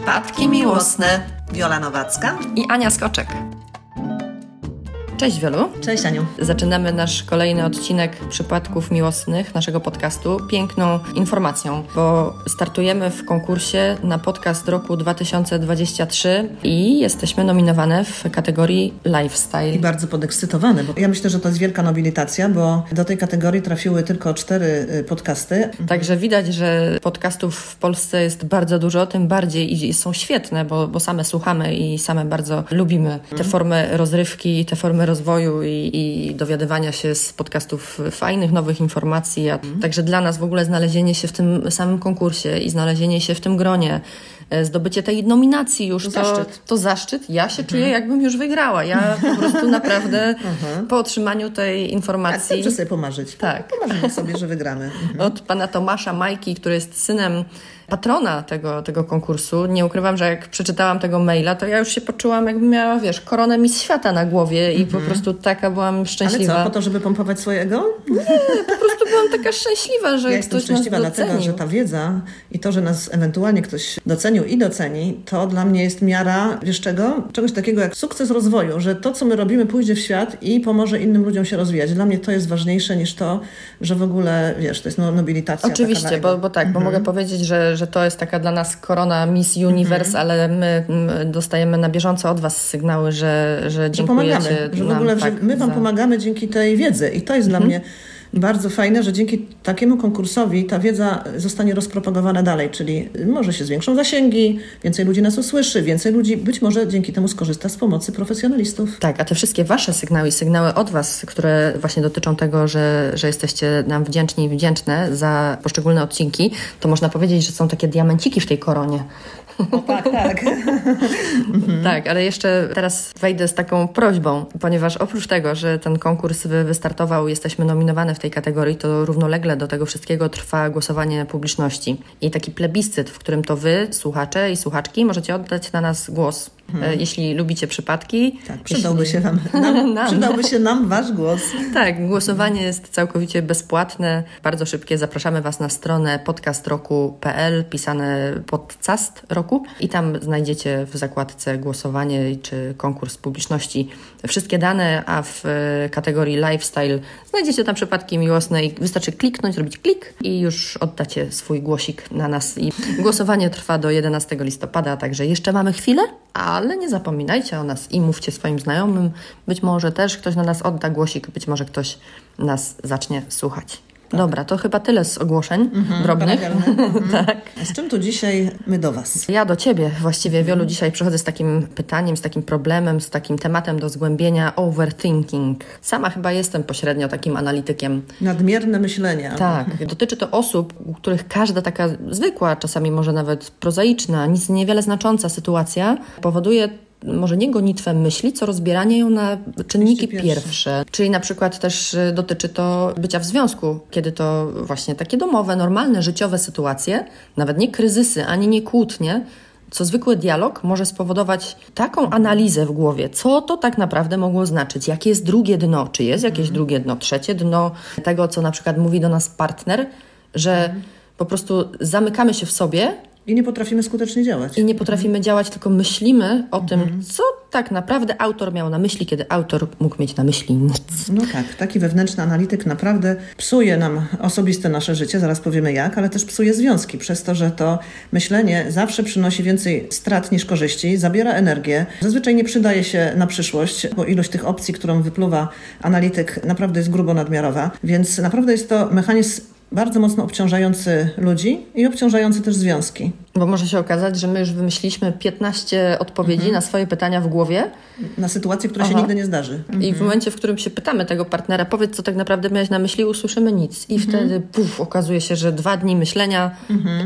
Przypadki miłosne. Wiola Nowacka i Ania Skoczek. Cześć Wielu. Cześć Aniu. Zaczynamy nasz kolejny odcinek przypadków miłosnych naszego podcastu piękną informacją, bo startujemy w konkursie na podcast roku 2023 i jesteśmy nominowane w kategorii lifestyle. I bardzo podekscytowane, bo ja myślę, że to jest wielka nobilitacja, bo do tej kategorii trafiły tylko cztery y, podcasty. Także widać, że podcastów w Polsce jest bardzo dużo, tym bardziej i są świetne, bo, bo same słuchamy i same bardzo lubimy te formy rozrywki, te formy rozwoju i, i dowiadywania się z podcastów fajnych, nowych informacji. A także dla nas w ogóle znalezienie się w tym samym konkursie i znalezienie się w tym gronie, e, zdobycie tej nominacji już To zaszczyt. to zaszczyt. Ja się czuję, jakbym już wygrała. Ja po prostu naprawdę po otrzymaniu tej Tak, informacji. dobrze sobie pomarzyć. Tak. Pomarzymy sobie, że wygramy. od pana Tomasza Majki, który jest synem patrona tego, tego konkursu. Nie ukrywam, że jak przeczytałam tego maila, to ja już się poczułam, jakbym miała, wiesz, koronę Miss Świata na głowie i po prostu taka byłam Ale szczęśliwa. co, po to, żeby pompować swojego? Po prostu byłam taka szczęśliwa, że Ja jestem ktoś nas szczęśliwa dlatego, docenił. że ta wiedza i to, że nas ewentualnie ktoś docenił i doceni, to dla mnie jest miara, wiesz czego? Czegoś takiego jak sukces rozwoju, że to, co my robimy, pójdzie w świat i pomoże innym ludziom się rozwijać. Dla mnie to jest ważniejsze niż to, że w ogóle, wiesz, to jest no, nobilitacja. Oczywiście, bo, bo tak, Mhm. bo mogę powiedzieć, że, że to jest taka dla nas korona Miss Universe, ale my dostajemy na bieżąco od Was sygnały, że, że że dziękujecie pomagamy, że w nam, ogóle że tak, my Wam za- pomagamy dzięki tej wiedzy i to jest dla mnie bardzo fajne, że dzięki takiemu konkursowi ta wiedza zostanie rozpropagowana dalej, czyli może się zwiększą zasięgi, więcej ludzi nas usłyszy, więcej ludzi być może dzięki temu skorzysta z pomocy profesjonalistów. Tak, a te wszystkie Wasze sygnały i sygnały od Was, które właśnie dotyczą tego, że, że jesteście nam wdzięczni i wdzięczne za poszczególne odcinki, to można powiedzieć, że są takie diamenciki w tej koronie. O, tak, tak. Tak, ale jeszcze teraz wejdę z taką prośbą, ponieważ oprócz tego, że ten konkurs wy- wystartował, jesteśmy nominowane w tej kategorii, to równolegle do tego wszystkiego trwa głosowanie publiczności. I taki plebiscyt, w którym to Wy, słuchacze i słuchaczki, możecie oddać na nas głos. E, Jeśli lubicie przypadki. tak przydałby jeśli... się wam, nam, Nam. przydałby się nam wasz głos. Tak, głosowanie jest całkowicie bezpłatne, bardzo szybkie. Zapraszamy Was na stronę podcastroku.pl, pisane podcast roku i tam znajdziecie w zakładce głosowanie czy konkurs publiczności wszystkie dane, a w e, kategorii lifestyle znajdziecie tam przypadki miłosne i wystarczy kliknąć, zrobić klik i już oddacie swój głosik na nas. I głosowanie trwa do 11 listopada, także jeszcze mamy chwilę, ale nie zapominajcie o nas i mówcie swoim znajomym. Być może też ktoś na nas odda głosik, być może ktoś nas zacznie słuchać. Dobra, to chyba tyle z ogłoszeń drobnych. parafialne. tak. A z czym tu dzisiaj my do was? Ja do Ciebie właściwie, Wiolu, dzisiaj przychodzę z takim pytaniem, z takim problemem, z takim tematem do zgłębienia overthinking. Sama chyba jestem pośrednio takim analitykiem. Nadmierne myślenie. Tak, dotyczy to osób, u których każda taka zwykła, czasami może nawet prozaiczna, nic niewiele znacząca sytuacja powoduje może nie gonitwę myśli, co rozbieranie ją na czynniki pierwsze. pierwsze. Czyli na przykład też y, dotyczy to bycia w związku, kiedy to właśnie takie domowe, normalne, życiowe sytuacje, nawet nie kryzysy, ani nie kłótnie, co zwykły dialog może spowodować taką analizę w głowie, co to tak naprawdę mogło znaczyć, jakie jest drugie dno, czy jest jakieś drugie dno, trzecie dno tego, co na przykład mówi do nas partner, że po prostu zamykamy się w sobie I nie potrafimy skutecznie działać. i nie potrafimy działać, tylko myślimy o tym, co tak naprawdę autor miał na myśli, kiedy autor mógł mieć na myśli nic. No tak, taki wewnętrzny analityk naprawdę psuje nam osobiste nasze życie, zaraz powiemy jak, ale też psuje związki, przez to, że to myślenie zawsze przynosi więcej strat niż korzyści, zabiera energię, zazwyczaj nie przydaje się na przyszłość, bo ilość tych opcji, którą wypluwa analityk, naprawdę jest grubo nadmiarowa, więc naprawdę jest to mechanizm bardzo mocno obciążający ludzi i obciążający też związki. Bo może się okazać, że my już wymyśliliśmy 15 odpowiedzi na swoje pytania w głowie Na sytuację, która się Aha. nigdy nie zdarzy. i w momencie, w którym się pytamy tego partnera, powiedz, co tak naprawdę miałeś na myśli, usłyszymy nic. I wtedy puf, okazuje się, że dwa dni myślenia,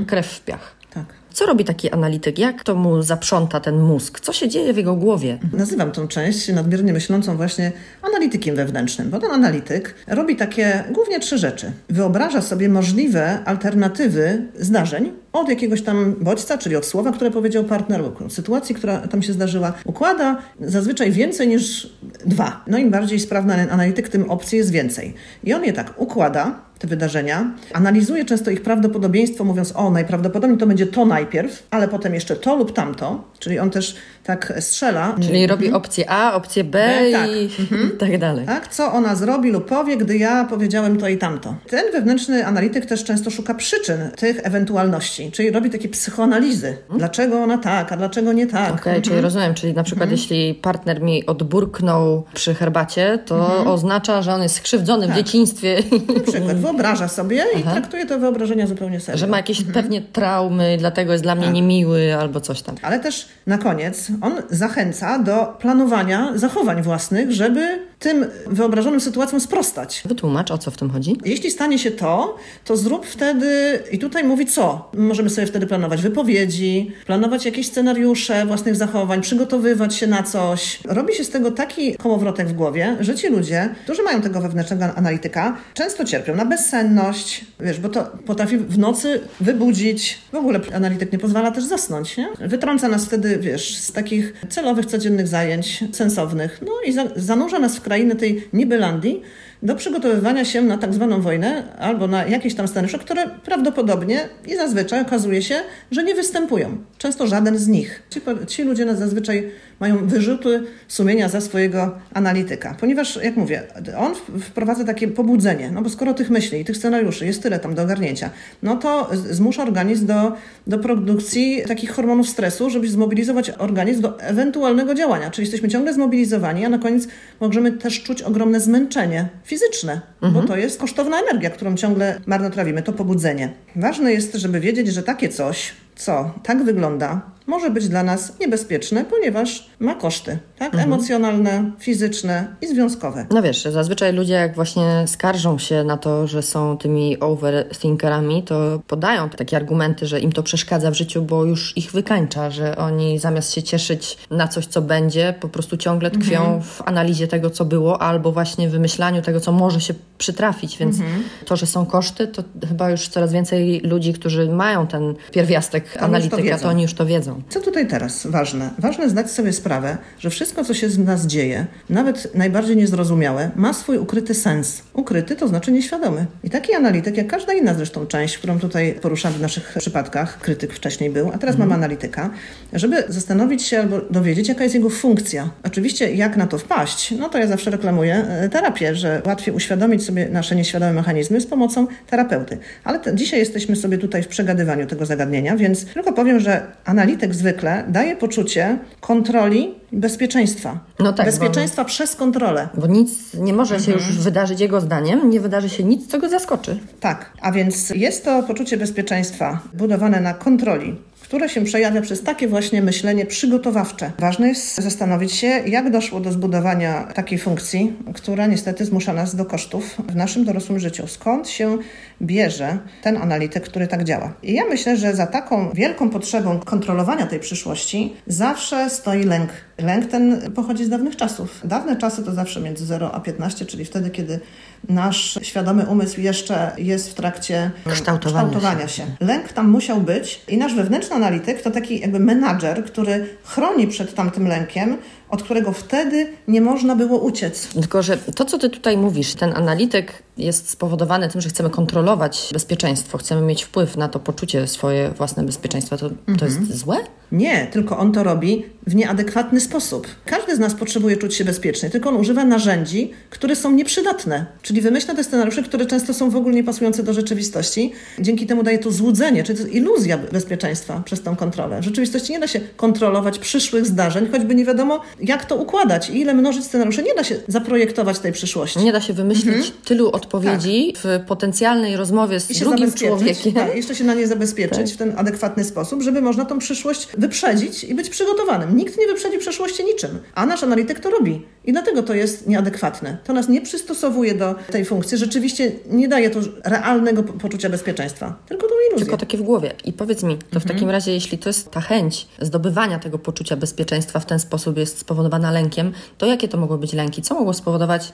krew w piach. Tak. Co robi taki analityk? Jak to mu zaprząta ten mózg? Co się dzieje w jego głowie? Nazywam tą część nadmiernie myślącą właśnie analitykiem wewnętrznym, bo ten analityk robi takie głównie trzy rzeczy. Wyobraża sobie możliwe alternatywy zdarzeń od jakiegoś tam bodźca, czyli od słowa, które powiedział partner, sytuacji, która tam się zdarzyła, układa zazwyczaj więcej niż dwa. No im bardziej sprawny analityk, tym opcji jest więcej. I on je tak układa, te wydarzenia, analizuje często ich prawdopodobieństwo, mówiąc, o, najprawdopodobniej to będzie to najpierw, ale potem jeszcze to lub tamto, czyli on też tak strzela. Czyli robi opcję A, opcję B, B, tak. i tak dalej. Tak, co ona zrobi lub powie, gdy ja powiedziałem to i tamto. Ten wewnętrzny analityk też często szuka przyczyn tych ewentualności, czyli robi takie psychoanalizy. Dlaczego ona tak, a dlaczego nie tak? Okej, czyli rozumiem, czyli na przykład jeśli partner mi odburknął przy herbacie, to oznacza, że on jest skrzywdzony w dzieciństwie, Na przykład wyobraża sobie i traktuje te wyobrażenia zupełnie serio. że ma jakieś pewnie traumy, dlatego jest dla mnie niemiły albo coś tam. Ale też na koniec on zachęca do planowania zachowań własnych, żeby tym wyobrażonym sytuacjom sprostać. Wytłumacz, o co w tym chodzi? Jeśli stanie się to, to zrób wtedy, i tutaj mówi co? Możemy sobie wtedy planować wypowiedzi, planować jakieś scenariusze własnych zachowań, przygotowywać się na coś. Robi się z tego taki kołowrotek w głowie, że ci ludzie, którzy mają tego wewnętrznego analityka, często cierpią na bezsenność, wiesz, bo to potrafi w nocy wybudzić. W ogóle analityk nie pozwala też zasnąć, nie? Wytrąca nas wtedy, wiesz, z takich celowych, codziennych zajęć, sensownych. No i za, zanurza nas w krainę tej nibylandii, do przygotowywania się na tak zwaną wojnę albo na jakieś tam scenariusze, które prawdopodobnie i zazwyczaj okazuje się, że nie występują. Często żaden z nich. Ci, ci ludzie nas zazwyczaj mają wyrzuty sumienia za swojego analityka, ponieważ, jak mówię, on wprowadza takie pobudzenie, no bo skoro tych myśli i tych scenariuszy jest tyle tam do ogarnięcia, no to zmusza organizm do, do produkcji takich hormonów stresu, żeby zmobilizować organizm do ewentualnego działania, czyli jesteśmy ciągle zmobilizowani, a na koniec możemy też czuć ogromne zmęczenie fizyczne, bo to jest kosztowna energia, którą ciągle marnotrawimy, to pobudzenie. Ważne jest, żeby wiedzieć, że takie coś, co tak wygląda, może być dla nas niebezpieczne, ponieważ ma koszty, tak? Emocjonalne, fizyczne i związkowe. No wiesz, zazwyczaj ludzie jak właśnie skarżą się na to, że są tymi overthinkerami, to podają takie argumenty, że im to przeszkadza w życiu, bo już ich wykańcza, że oni zamiast się cieszyć na coś, co będzie, po prostu ciągle tkwią w analizie tego, co było, albo właśnie wymyślaniu tego, co może się przytrafić, więc to, że są koszty, to chyba już coraz więcej ludzi, którzy mają ten pierwiastek to analityka, wiedzą. to oni już to wiedzą. Co tutaj teraz ważne? Ważne zdać sobie sprawę, że wszystko, co się z nas dzieje, nawet najbardziej niezrozumiałe, ma swój ukryty sens. Ukryty to znaczy nieświadomy. I taki analityk, jak każda inna zresztą część, którą tutaj poruszamy w naszych przypadkach, krytyk wcześniej był, a teraz mamy analityka, żeby zastanowić się albo dowiedzieć, jaka jest jego funkcja. Oczywiście, jak na to wpaść, no to ja zawsze reklamuję e, terapię, że łatwiej uświadomić sobie nasze nieświadome mechanizmy z pomocą terapeuty. Ale te, dzisiaj jesteśmy sobie tutaj w przegadywaniu tego zagadnienia, więc tylko powiem, że analityk zwykle daje poczucie kontroli i bezpieczeństwa. No tak, bezpieczeństwa przez kontrolę. Bo nic nie może się już wydarzyć jego zdaniem, nie wydarzy się nic, co go zaskoczy. Tak, a więc jest to poczucie bezpieczeństwa budowane na kontroli, które się przejawia przez takie właśnie myślenie przygotowawcze. Ważne jest zastanowić się, jak doszło do zbudowania takiej funkcji, która niestety zmusza nas do kosztów w naszym dorosłym życiu. Skąd się bierze ten analityk, który tak działa? I ja myślę, że za taką wielką potrzebą kontrolowania tej przyszłości zawsze stoi lęk. Lęk ten pochodzi z dawnych czasów. Dawne czasy to zawsze między 0 a 15, czyli wtedy, kiedy nasz świadomy umysł jeszcze jest w trakcie Kształtowania kształtowania się. Lęk tam musiał być i nasz wewnętrzny analityk to taki jakby menadżer, który chroni przed tamtym lękiem, od którego wtedy nie można było uciec. Tylko, że to, co ty tutaj mówisz, ten analityk jest spowodowany tym, że chcemy kontrolować bezpieczeństwo, chcemy mieć wpływ na to poczucie swoje własne bezpieczeństwa. To, to jest złe? Nie, tylko on to robi w nieadekwatny sposób. Każdy z nas potrzebuje czuć się bezpiecznie, tylko on używa narzędzi, które są nieprzydatne. Czyli wymyśla te scenariusze, które często są w ogóle niepasujące do rzeczywistości. Dzięki temu daje to złudzenie, czyli to jest iluzja bezpieczeństwa przez tą kontrolę. W rzeczywistości nie da się kontrolować przyszłych zdarzeń, choćby nie wiadomo, jak to układać i ile mnożyć scenariuszy. Nie da się zaprojektować tej przyszłości. Nie da się wymyślić tylu odpowiedzi w potencjalnej rozmowie z drugim człowiekiem. Tak, jeszcze się na nie zabezpieczyć w ten adekwatny sposób, żeby można tą przyszłość wyprzedzić i być przygotowanym. Nikt nie wyprzedzi przeszłości niczym, a nasz analityk to robi. I dlatego to jest nieadekwatne. To nas nie przystosowuje do tej funkcji. Rzeczywiście nie daje to realnego poczucia bezpieczeństwa, tylko tą iluzję. Tylko takie w głowie. I powiedz mi, to w takim razie, jeśli to jest ta chęć zdobywania tego poczucia bezpieczeństwa w ten sposób jest spowodowana lękiem, to jakie to mogły być lęki? Co mogło spowodować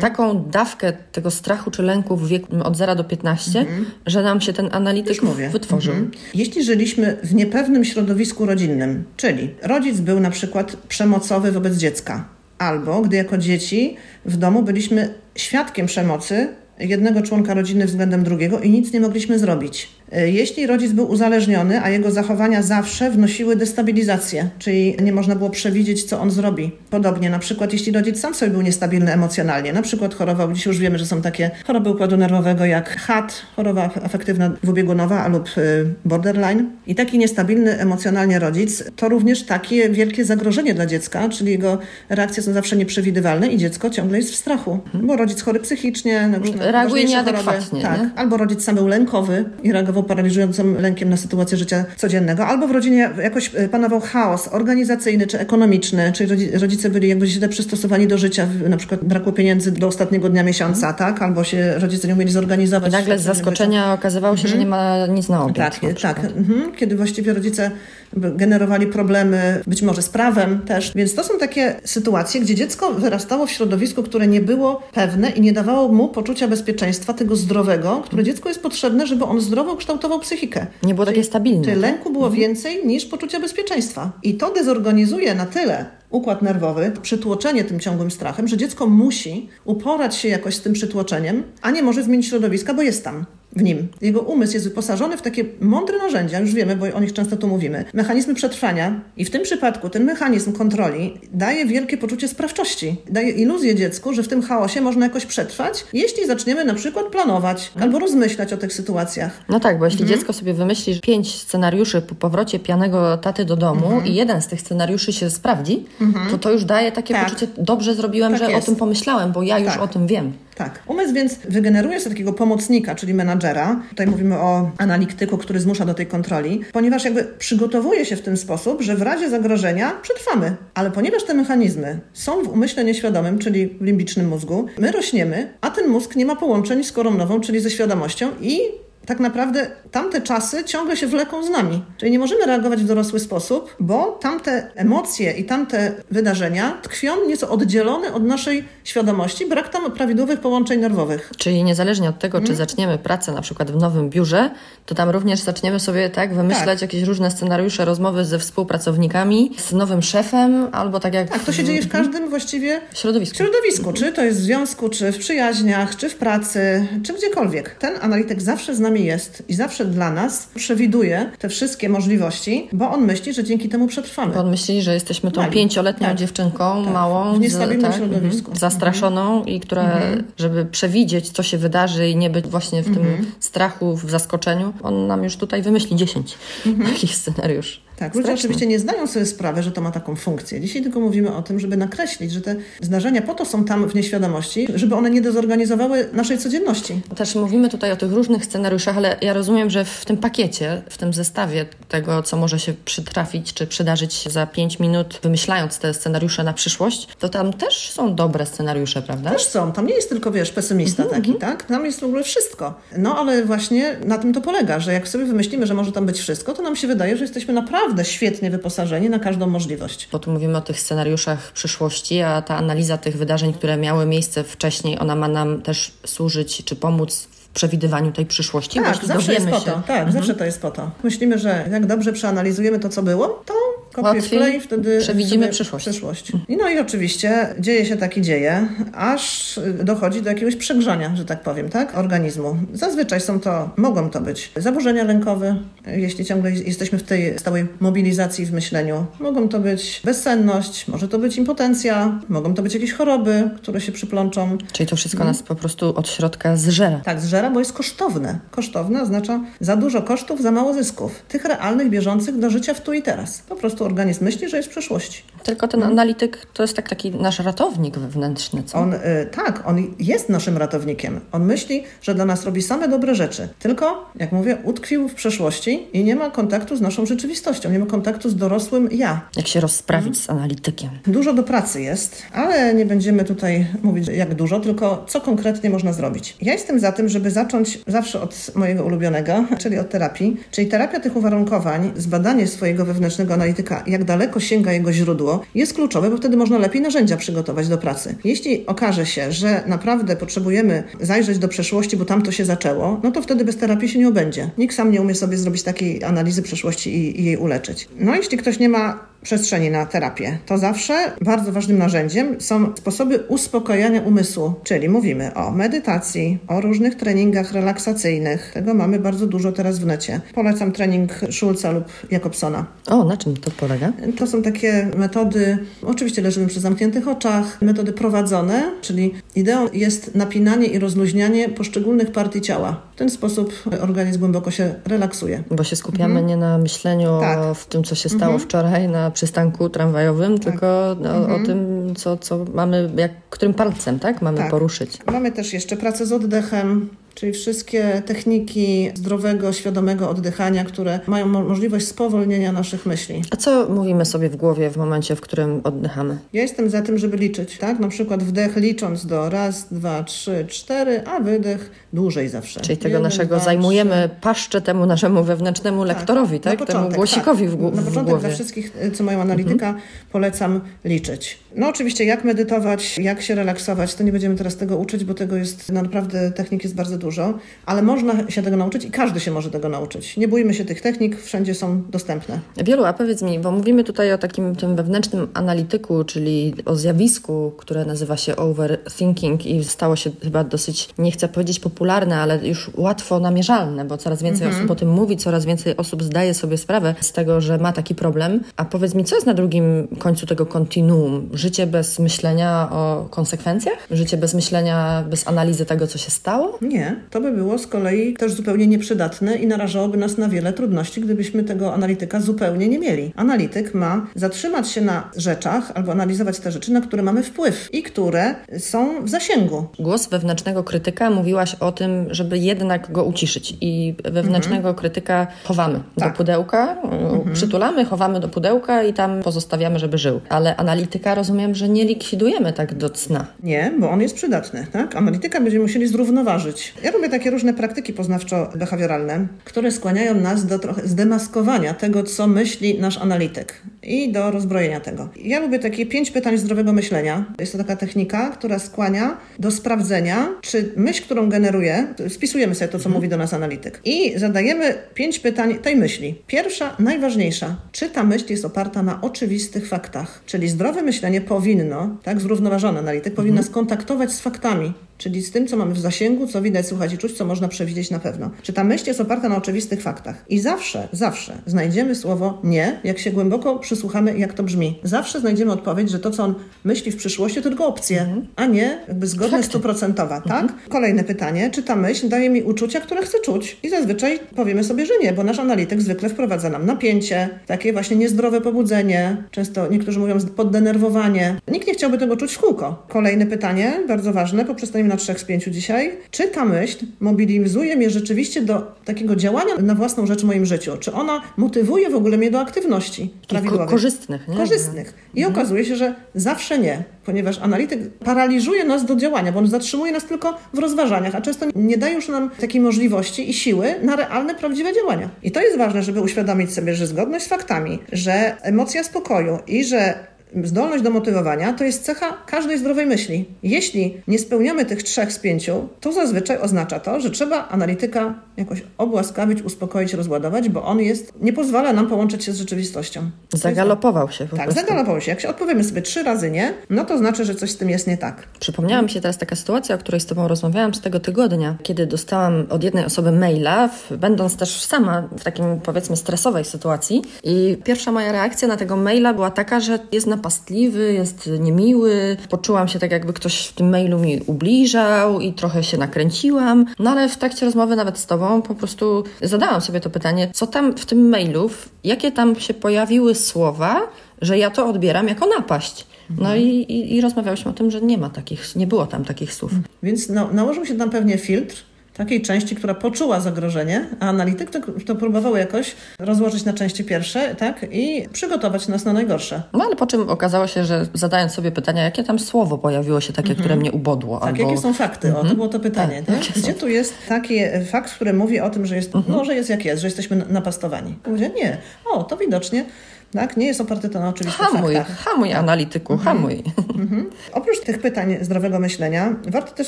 taką dawkę tego strachu czy lęku w wieku od 0 do 15, że nam się ten analityk wytworzył? Jeśli żyliśmy w niepewnym środowisku rodzinnym, czyli rodzic był na przykład przemocowy wobec dziecka, albo gdy jako dzieci w domu byliśmy świadkiem przemocy jednego członka rodziny względem drugiego i nic nie mogliśmy zrobić. E, jeśli rodzic był uzależniony, a jego zachowania zawsze wnosiły destabilizację, czyli nie można było przewidzieć, co on zrobi. Podobnie na przykład, jeśli rodzic sam sobie był niestabilny emocjonalnie, na przykład chorował, dziś już wiemy, że są takie choroby układu nerwowego jak HAT, choroba afektywna dwubiegunowa lub e, borderline. I taki niestabilny emocjonalnie rodzic to również takie wielkie zagrożenie dla dziecka, czyli jego reakcje są zawsze nieprzewidywalne i dziecko ciągle jest w strachu, bo rodzic chory psychicznie, na reaguje nieadekwatnie. Tak, nie? albo rodzic sam był lękowy i reagował paraliżującym lękiem na sytuację życia codziennego, albo w rodzinie jakoś e, panował chaos organizacyjny czy ekonomiczny, czyli rodzice byli jakby źle przystosowani do życia, na przykład brakło pieniędzy do ostatniego dnia miesiąca, mhm. tak? Albo się rodzice nie umieli zorganizować. I nagle z zaskoczenia życia. okazywało się, mhm. że nie ma nic na obiad. Tak, tak. Mhm. Kiedy właściwie rodzice generowali problemy być może z prawem też. Więc to są takie sytuacje, gdzie dziecko wyrastało w środowisku, które nie było pewne i nie dawało mu poczucia bezpieczeństwa, tego zdrowego, które dziecku jest potrzebne, żeby on zdrowo kształtował psychikę. Nie było takie stabilne. Czyli lęku było mhm. więcej niż poczucia bezpieczeństwa. I to dezorganizuje na tyle układ nerwowy, przytłoczenie tym ciągłym strachem, że dziecko musi uporać się jakoś z tym przytłoczeniem, a nie może zmienić środowiska, bo jest tam w nim. Jego umysł jest wyposażony w takie mądre narzędzia, już wiemy, bo o nich często tu mówimy. Mechanizmy przetrwania i w tym przypadku ten mechanizm kontroli daje wielkie poczucie sprawczości. Daje iluzję dziecku, że w tym chaosie można jakoś przetrwać, jeśli zaczniemy na przykład planować mhm. albo rozmyślać o tych sytuacjach. No tak, bo jeśli mhm. dziecko sobie wymyśli pięć scenariuszy po powrocie pijanego taty do domu mhm. i jeden z tych scenariuszy się sprawdzi, mhm. to to już daje takie tak. poczucie, dobrze zrobiłem, tak że jest. o tym pomyślałem, bo ja już tak. o tym wiem. Tak. Umysł więc wygeneruje sobie takiego pomocnika, czyli menadżera. Tutaj mówimy o analityku, który zmusza do tej kontroli, ponieważ jakby przygotowuje się w ten sposób, że w razie zagrożenia przetrwamy. Ale ponieważ te mechanizmy są w umyśle nieświadomym, czyli w limbicznym mózgu, my rośniemy, a ten mózg nie ma połączeń z korą nową, czyli ze świadomością i tak naprawdę tamte czasy ciągle się wleką z nami. Czyli nie możemy reagować w dorosły sposób, bo tamte emocje i tamte wydarzenia tkwią nieco oddzielone od naszej świadomości, brak tam prawidłowych połączeń nerwowych. Czyli niezależnie od tego, czy hmm? zaczniemy pracę na przykład w nowym biurze, to tam również zaczniemy sobie tak wymyślać tak. jakieś różne scenariusze rozmowy ze współpracownikami, z nowym szefem, albo tak jak... Tak, to się dzieje w każdym właściwie środowisku. środowisku. Czy to jest w związku, czy w przyjaźniach, czy w pracy, czy gdziekolwiek. Ten analityk zawsze z nami jest i zawsze dla nas przewiduje te wszystkie możliwości, bo on myśli, że dzięki temu przetrwamy. Bo on myśli, że jesteśmy tą Mali. pięcioletnią tak. dziewczynką, tak. małą, w niestabilnym tak, środowisku. zastraszoną mhm. i która, mhm. żeby przewidzieć, co się wydarzy i nie być właśnie w tym mhm. strachu, w zaskoczeniu, on nam już tutaj wymyśli 10 mhm. takich scenariuszy. Tak, ludzie oczywiście nie zdają sobie sprawy, że to ma taką funkcję. Dzisiaj tylko mówimy o tym, żeby nakreślić, że te zdarzenia po to są tam w nieświadomości, żeby one nie dezorganizowały naszej codzienności. Też mówimy tutaj o tych różnych scenariuszach, ale ja rozumiem, że w tym pakiecie, w tym zestawie tego, co może się przytrafić czy przydarzyć za pięć minut, wymyślając te scenariusze na przyszłość, to tam też są dobre scenariusze, prawda? Też są. Tam nie jest tylko, wiesz, pesymista mm -hmm. taki, tak? Tam jest w ogóle wszystko. No ale właśnie na tym to polega, że jak sobie wymyślimy, że może tam być wszystko, to nam się wydaje, że jesteśmy naprawdę naprawdę świetnie wyposażeni na każdą możliwość. Bo tu mówimy o tych scenariuszach przyszłości, a ta analiza tych wydarzeń, które miały miejsce wcześniej, ona ma nam też służyć czy pomóc w przewidywaniu tej przyszłości. Tak, zawsze jest po to. Tak, mhm. zawsze to jest po to. Myślimy, że jak dobrze przeanalizujemy to, co było, to kopię wklej, wtedy przewidzimy przyszłość. przyszłość. I no i oczywiście dzieje się taki dzieje, aż dochodzi do jakiegoś przegrzania, że tak powiem, tak, organizmu. Zazwyczaj są to, mogą to być zaburzenia lękowe, jeśli ciągle jesteśmy w tej stałej mobilizacji w myśleniu. Mogą to być bezsenność, może to być impotencja, mogą to być jakieś choroby, które się przyplączą. Czyli to wszystko nas po prostu od środka zżera. Tak, zżera, bo jest kosztowne. Kosztowne oznacza za dużo kosztów, za mało zysków. Tych realnych, bieżących do życia w tu i teraz. Po prostu prostu organizm myśli, że jest w przeszłości. Tylko ten analityk to jest tak, taki nasz ratownik wewnętrzny, co? On, y, tak, on jest naszym ratownikiem. On myśli, że dla nas robi same dobre rzeczy. Tylko, jak mówię, utkwił w przeszłości i nie ma kontaktu z naszą rzeczywistością, nie ma kontaktu z dorosłym ja. Jak się rozprawić z analitykiem? Dużo do pracy jest, ale nie będziemy tutaj mówić jak dużo, tylko co konkretnie można zrobić. Ja jestem za tym, żeby zacząć zawsze od mojego ulubionego, czyli od terapii, czyli terapia tych uwarunkowań, zbadanie swojego wewnętrznego analityka, jak daleko sięga jego źródło, jest kluczowe, bo wtedy można lepiej narzędzia przygotować do pracy. Jeśli okaże się, że naprawdę potrzebujemy zajrzeć do przeszłości, bo tam to się zaczęło, no to wtedy bez terapii się nie obędzie. Nikt sam nie umie sobie zrobić takiej analizy przeszłości i, i jej uleczyć. No jeśli ktoś nie ma przestrzeni na terapię, to zawsze bardzo ważnym narzędziem są sposoby uspokajania umysłu, czyli mówimy o medytacji, o różnych treningach relaksacyjnych. Tego mamy bardzo dużo teraz w necie. Polecam trening Schulza lub Jakobsona. O, na czym to polega? To są takie metody, oczywiście leżymy przy zamkniętych oczach, metody prowadzone, czyli ideą jest napinanie i rozluźnianie poszczególnych partii ciała. W ten sposób organizm głęboko się relaksuje. Bo się skupiamy mhm. nie na myśleniu tak. o w tym, co się stało mhm. wczoraj na przystanku tramwajowym, tak. tylko no, mhm. o tym, co, co mamy, jak, którym palcem tak, mamy tak. poruszyć. Mamy też jeszcze pracę z oddechem, Czyli wszystkie techniki zdrowego, świadomego oddychania, które mają możliwość spowolnienia naszych myśli. A co mówimy sobie w głowie w momencie, w którym oddychamy? Ja jestem za tym, żeby liczyć, tak? Na przykład wdech licząc do raz, dwa, trzy, cztery, a wydech dłużej zawsze. Czyli tego Jeden, naszego dwa, zajmujemy trzy. paszczę temu naszemu wewnętrznemu tak. lektorowi, tak? Początek, temu głosikowi tak. w, w, Na początek dla wszystkich, co mają analityka, mhm. polecam liczyć. No oczywiście jak medytować, jak się relaksować, to nie będziemy teraz tego uczyć, bo tego jest naprawdę technik jest bardzo dużo, ale można się tego nauczyć i każdy się może tego nauczyć. Nie bójmy się tych technik, wszędzie są dostępne. Wielu, a powiedz mi, bo mówimy tutaj o takim tym wewnętrznym analityku, czyli o zjawisku, które nazywa się overthinking i stało się chyba dosyć, nie chcę powiedzieć popularne, ale już łatwo namierzalne, bo coraz więcej mhm. osób o tym mówi, coraz więcej osób zdaje sobie sprawę z tego, że ma taki problem. A powiedz mi, co jest na drugim końcu tego kontinuum? Życie bez myślenia o konsekwencjach? Życie bez myślenia, bez analizy tego, co się stało? Nie, to by było z kolei też zupełnie nieprzydatne i narażałoby nas na wiele trudności, gdybyśmy tego analityka zupełnie nie mieli. Analityk ma zatrzymać się na rzeczach albo analizować te rzeczy, na które mamy wpływ i które są w zasięgu. Głos wewnętrznego krytyka mówiłaś o tym, żeby jednak go uciszyć i wewnętrznego mhm. krytyka chowamy tak. do pudełka, mhm. przytulamy, chowamy do pudełka i tam pozostawiamy, żeby żył. Ale analityka rozumiem, że nie likwidujemy tak do cna. Nie, bo on jest przydatny, tak? Analityka będziemy musieli zrównoważyć. Ja robię takie różne praktyki poznawczo-behawioralne, które skłaniają nas do trochę zdemaskowania tego, co myśli nasz analityk i do rozbrojenia tego. Ja lubię takie pięć pytań zdrowego myślenia. Jest to taka technika, która skłania do sprawdzenia, czy myśl, którą generuje, spisujemy sobie to, co mhm. mówi do nas analityk i zadajemy pięć pytań tej myśli. Pierwsza, najważniejsza, czy ta myśl jest oparta na oczywistych faktach, czyli zdrowe myślenie powinno, tak, zrównoważony analityk, powinna mhm. skontaktować z faktami, czyli z tym, co mamy w zasięgu, co widać, słuchać i czuć, co można przewidzieć na pewno. Czy ta myśl jest oparta na oczywistych faktach? I zawsze, zawsze znajdziemy słowo nie, jak się głęboko przysłuchamy, jak to brzmi. Zawsze znajdziemy odpowiedź, że to, co on myśli w przyszłości, to tylko opcje, mhm. a nie jakby zgodne stuprocentowa, tak? Mhm. Kolejne pytanie, czy ta myśl daje mi uczucia, które chcę czuć? I zazwyczaj powiemy sobie, że nie, bo nasz analityk zwykle wprowadza nam napięcie, takie właśnie niezdrowe pobudzenie, często niektórzy mówią poddenerwowanie. Nikt nie chciałby tego czuć w kółko. Kolejne pytanie, bardzo ważne, poprzestaniemy na trzech z pięciu dzisiaj. Czy ta myśl mobilizuje mnie rzeczywiście do takiego działania na własną rzecz w moim życiu? Czy ona motywuje w ogóle mnie do aktywności prawidłowych? korzystnych, nie? Korzystnych. I mhm. okazuje się, że zawsze nie, ponieważ analityk paraliżuje nas do działania, bo on zatrzymuje nas tylko w rozważaniach, a często nie daje już nam takiej możliwości i siły na realne, prawdziwe działania. I to jest ważne, żeby uświadomić sobie, że zgodność z faktami, że emocja spokoju i że zdolność do motywowania to jest cecha każdej zdrowej myśli. Jeśli nie spełniamy tych trzech z pięciu, to zazwyczaj oznacza to, że trzeba analityka jakoś obłaskawić, uspokoić, rozładować, bo on jest, nie pozwala nam połączyć się z rzeczywistością. Zagalopował się po Tak, prostu. zagalopował się. Jak się odpowiemy sobie trzy razy nie, no to znaczy, że coś z tym jest nie tak. Przypomniała mi się teraz taka sytuacja, o której z Tobą rozmawiałam z tego tygodnia, kiedy dostałam od jednej osoby maila, będąc też sama w takim powiedzmy stresowej sytuacji i pierwsza moja reakcja na tego maila była taka, że jest na napastliwy, jest niemiły. Poczułam się tak, jakby ktoś w tym mailu mi ubliżał i trochę się nakręciłam. No ale w trakcie rozmowy nawet z tobą po prostu zadałam sobie to pytanie, co tam w tym mailu, jakie tam się pojawiły słowa, że ja to odbieram jako napaść. No i, i, i rozmawiałyśmy o tym, że nie ma takich, nie było tam takich słów. Więc no, nałożył się tam pewnie filtr takiej części, która poczuła zagrożenie, a analityk to, to próbował jakoś rozłożyć na części pierwsze, tak? I przygotować nas na najgorsze. No ale po czym okazało się, że zadając sobie pytania, jakie tam słowo pojawiło się takie, które mnie ubodło. Tak, albo... jakie są fakty? O, to było to pytanie. Tak, Tak, Gdzie tu jest taki e, fakt, który mówi o tym, że jest, no, że jest jak jest, że jesteśmy napastowani? Mówię, nie. O, to widocznie tak, nie jest oparte to na oczywistych Hamuj, faktach. hamuj analityku, hamuj. Mhm. Oprócz tych pytań zdrowego myślenia, warto też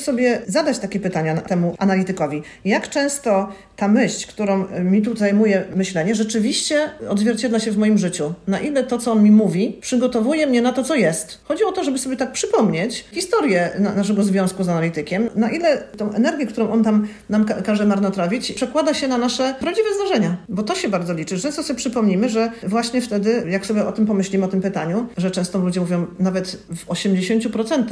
sobie zadać takie pytania temu analitykowi. Jak często ta myśl, którą mi tu zajmuje myślenie, rzeczywiście odzwierciedla się w moim życiu? Na ile to, co on mi mówi, przygotowuje mnie na to, co jest? Chodzi o to, żeby sobie tak przypomnieć historię na, naszego związku z analitykiem, na ile tą energię, którą on tam nam ka- każe marnotrawić, przekłada się na nasze prawdziwe zdarzenia. Bo to się bardzo liczy, że co sobie przypomnimy, że właśnie wtedy, jak sobie o tym pomyślimy, o tym pytaniu, że często ludzie mówią, nawet w 80%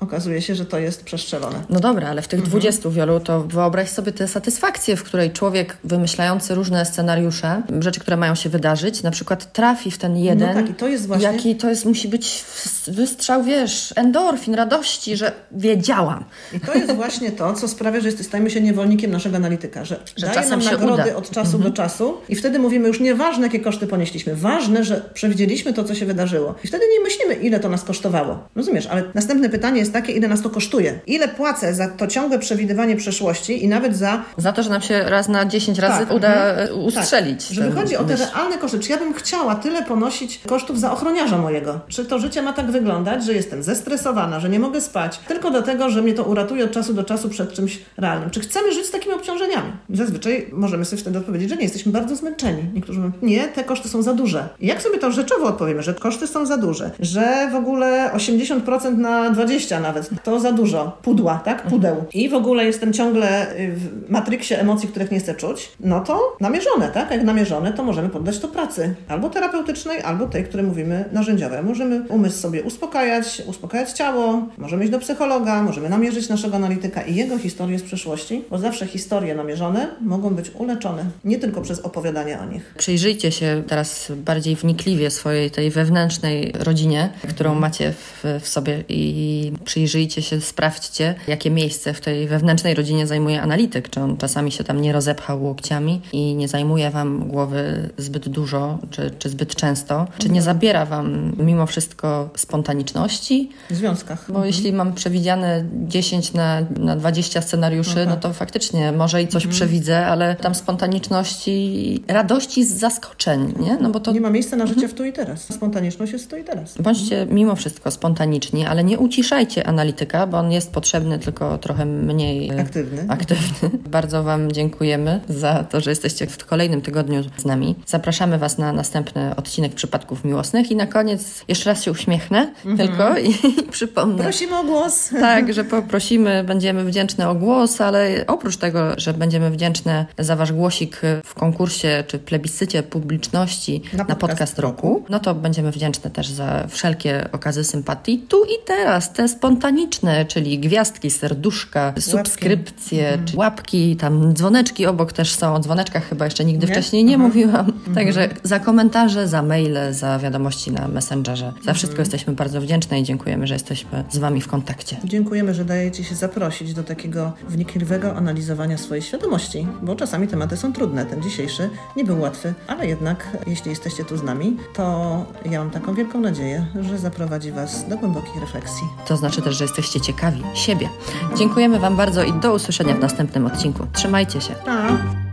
okazuje się, że to jest przestrzelone. No dobra, ale w tych Mhm. 20 wielu to wyobraź sobie tę satysfakcję, w której człowiek wymyślający różne scenariusze, rzeczy, które mają się wydarzyć, na przykład trafi w ten jeden. tak, i to jest właśnie- Jaki to jest, musi być wystrzał, wiesz, endorfin, radości, że wiedziałam. I to jest właśnie to, co sprawia, że stajemy się niewolnikiem naszego analityka, że, Że daje nam nagrody uda. Mhm. od czasu do czasu i wtedy mówimy już nieważne, jakie koszty ponieśliśmy, ważne, że przewidzieliśmy to, co się wydarzyło. I wtedy nie myślimy, ile to nas kosztowało. Rozumiesz? Ale następne pytanie jest takie, ile nas to kosztuje? Ile płacę za to ciągłe przewidywanie przeszłości i nawet za Za to, że nam się raz na 10 razy Tak, uda mhm. e, ustrzelić. Tak, że wychodzi o te realne koszty. Czy ja bym chciała tyle ponosić kosztów za ochroniarza mojego? Czy to życie ma tak wyglądać, że jestem zestresowana, że nie mogę spać, tylko dlatego, że mnie to uratuje od czasu do czasu przed czymś realnym? Czy chcemy żyć z takimi obciążeniami? Zazwyczaj możemy sobie wtedy odpowiedzieć, że nie, jesteśmy bardzo zmęczeni. Niektórzy mówią, nie, te koszty są za duże. I jak sobie to rzeczowo odpowiemy, że koszty są za duże, że w ogóle 80% na 20 nawet, to za dużo. Pudła, tak? Pudeł. I w ogóle jestem ciągle y, w matryksie emocji, których nie chcę czuć, no to namierzone, tak? Jak namierzone, to możemy poddać to pracy. Albo terapeutycznej, albo tej, której mówimy narzędziowej. Możemy umysł sobie uspokajać, uspokajać ciało, możemy iść do psychologa, możemy namierzyć naszego analityka i jego historię z przeszłości, bo zawsze historie namierzone mogą być uleczone, nie tylko przez opowiadanie o nich. Przyjrzyjcie się teraz bardziej wnikliwie swojej tej wewnętrznej rodzinie, którą macie w, w sobie i przyjrzyjcie się, sprawdźcie, jakie miejsce w tej wewnętrznej rodzinie zajmuje analityk. Czy on czasami się tam nie rozepchał łokciami i nie zajmuje wam głowy zbyt dużo, czy, czy zbyt często, czy nie zabiera wam mimo wszystko spontaniczności, W związkach. bo jeśli mam przewidziane 10 na, na 20 scenariuszy, no to faktycznie może i coś przewidzę, ale tam spontaniczności, radości z zaskoczeń, nie? No bo to Nie ma miejsca na życie w tu i teraz. Spontaniczność jest tu i teraz. bądźcie mimo wszystko spontaniczni, ale nie uciszajcie analityka, bo on jest potrzebny tylko trochę mniej e, Aktywny. aktywny. Bardzo Wam dziękujemy za to, że jesteście w kolejnym tygodniu z nami. Zapraszamy Was na następny odcinek przypadków miłosnych i na koniec jeszcze raz się uśmiechnę tylko i, przypomnę. Prosimy o głos. Tak, że poprosimy, będziemy wdzięczne o głos, ale oprócz tego, że będziemy wdzięczne za Wasz głosik w konkursie czy plebiscycie publiczności Na na, podcast podcast roku, no to będziemy wdzięczne też za wszelkie okazy sympatii tu i teraz, te spontaniczne, czyli gwiazdki, serduszka, subskrypcje, czy łapki, tam dzwoneczki obok też są. O dzwoneczkach chyba jeszcze nigdy Nie? wcześniej nie mówiłam. Także za komentarze, za maile, za wiadomości na Messengerze. Za wszystko jesteśmy bardzo wdzięczne i dziękujemy, że jesteśmy z Wami w kontakcie. Dziękujemy, że dajecie się zaprosić do takiego wnikliwego analizowania swojej świadomości, bo czasami tematy są trudne. Ten dzisiejszy nie był łatwy, ale jednak, jeśli jesteście tu z nami, to ja mam taką wielką nadzieję, że zaprowadzi Was do głębokiej refleksji. To znaczy też, że jesteście ciekawi siebie. Dziękujemy Wam bardzo i do usłyszenia w następnym odcinku. Trzymajcie się. Pa!